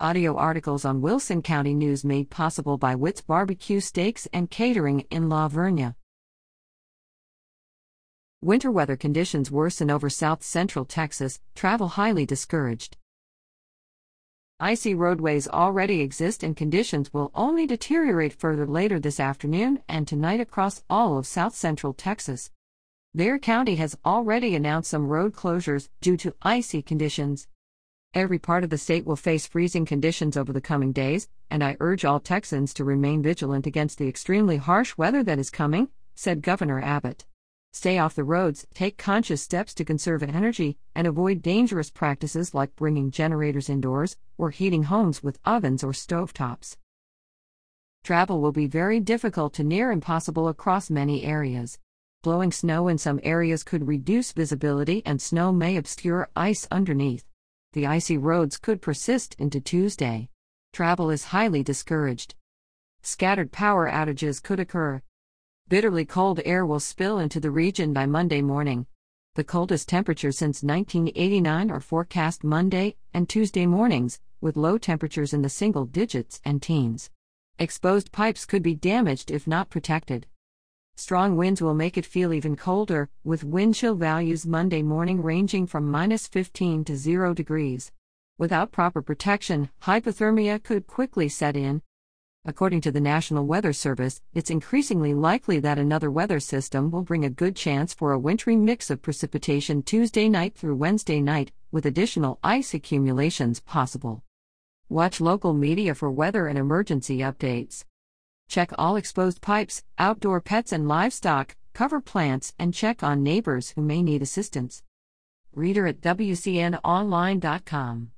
Audio articles on Wilson County News made possible by Witt's Barbecue Steaks and Catering in La Vernia. Winter weather conditions worsen over south central Texas, travel highly discouraged. Icy roadways already exist and conditions will only deteriorate further later this afternoon and tonight across all of south central Texas. Bexar County has already announced some road closures due to icy conditions. Every part of the state will face freezing conditions over the coming days, and I urge all Texans to remain vigilant against the extremely harsh weather that is coming, said Governor Abbott. Stay off the roads, take conscious steps to conserve energy, and avoid dangerous practices like bringing generators indoors or heating homes with ovens or stovetops. Travel will be very difficult to near impossible across many areas. Blowing snow in some areas could reduce visibility, and snow may obscure ice underneath. The icy roads could persist into Tuesday. Travel is highly discouraged. Scattered power outages could occur. Bitterly cold air will spill into the region by Monday morning. The coldest temperatures since 1989 are forecast Monday and Tuesday mornings, with low temperatures in the single digits and teens. Exposed pipes could be damaged if not protected. Strong winds will make it feel even colder, with wind chill values Monday morning ranging from minus 15 to 0 degrees. Without proper protection, hypothermia could quickly set in. According to the National Weather Service, it's increasingly likely that another weather system will bring a good chance for a wintry mix of precipitation Tuesday night through Wednesday night, with additional ice accumulations possible. Watch local media for weather and emergency updates. Check all exposed pipes, outdoor pets and livestock, cover plants, and check on neighbors who may need assistance. Reader at WCNOnline.com